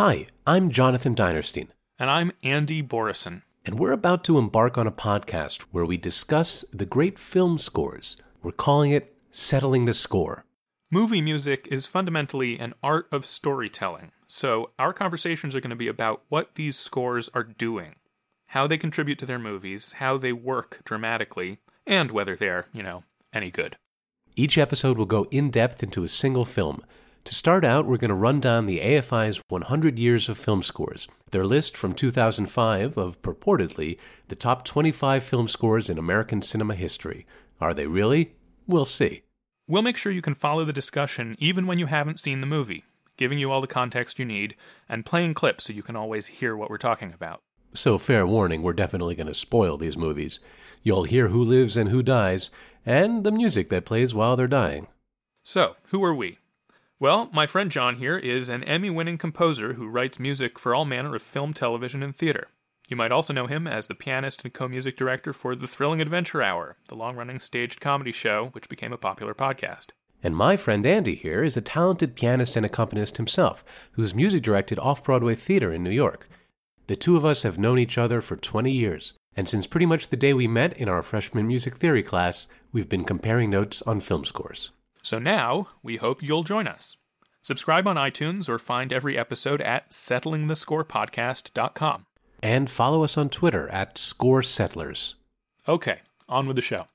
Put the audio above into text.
Hi, I'm Jonathan Dinerstein, And I'm Andy Borison. and we're about to embark on a podcast where we discuss the great film scores. We're calling it Settling the Score. Movie music is fundamentally an art of storytelling, so our conversations are going to be about what these scores are doing, how they contribute to their movies, how they work dramatically, and whether they're, you know, any good. Each episode will go in depth into a single film. To start out, we're going to run down the AFI's 100 Years of Film Scores, their list from 2005 of purportedly the top 25 film scores in American cinema history. Are they really? We'll see. We'll make sure you can follow the discussion even when you haven't seen the movie, giving you all the context you need, and playing clips so you can always hear what we're talking about. So, fair warning, we're definitely going to spoil these movies. You'll hear who lives and who dies, and the music that plays while they're dying. So, who are we? Well, my friend John here is an Emmy winning composer who writes music for all manner of film, television, and theater. You might also know him as the pianist and co music director for The Thrilling Adventure Hour, the long running staged comedy show which became a popular podcast. And my friend Andy here is a talented pianist and accompanist himself, who's music directed off Broadway theater in New York. The two of us have known each other for 20 years, and since pretty much the day we met in our freshman music theory class, we've been comparing notes on film scores. So now, we hope you'll join us. Subscribe on iTunes or find every episode at settlingthescorepodcast.com. And follow us on Twitter at Score Settlers. Okay, on with the show.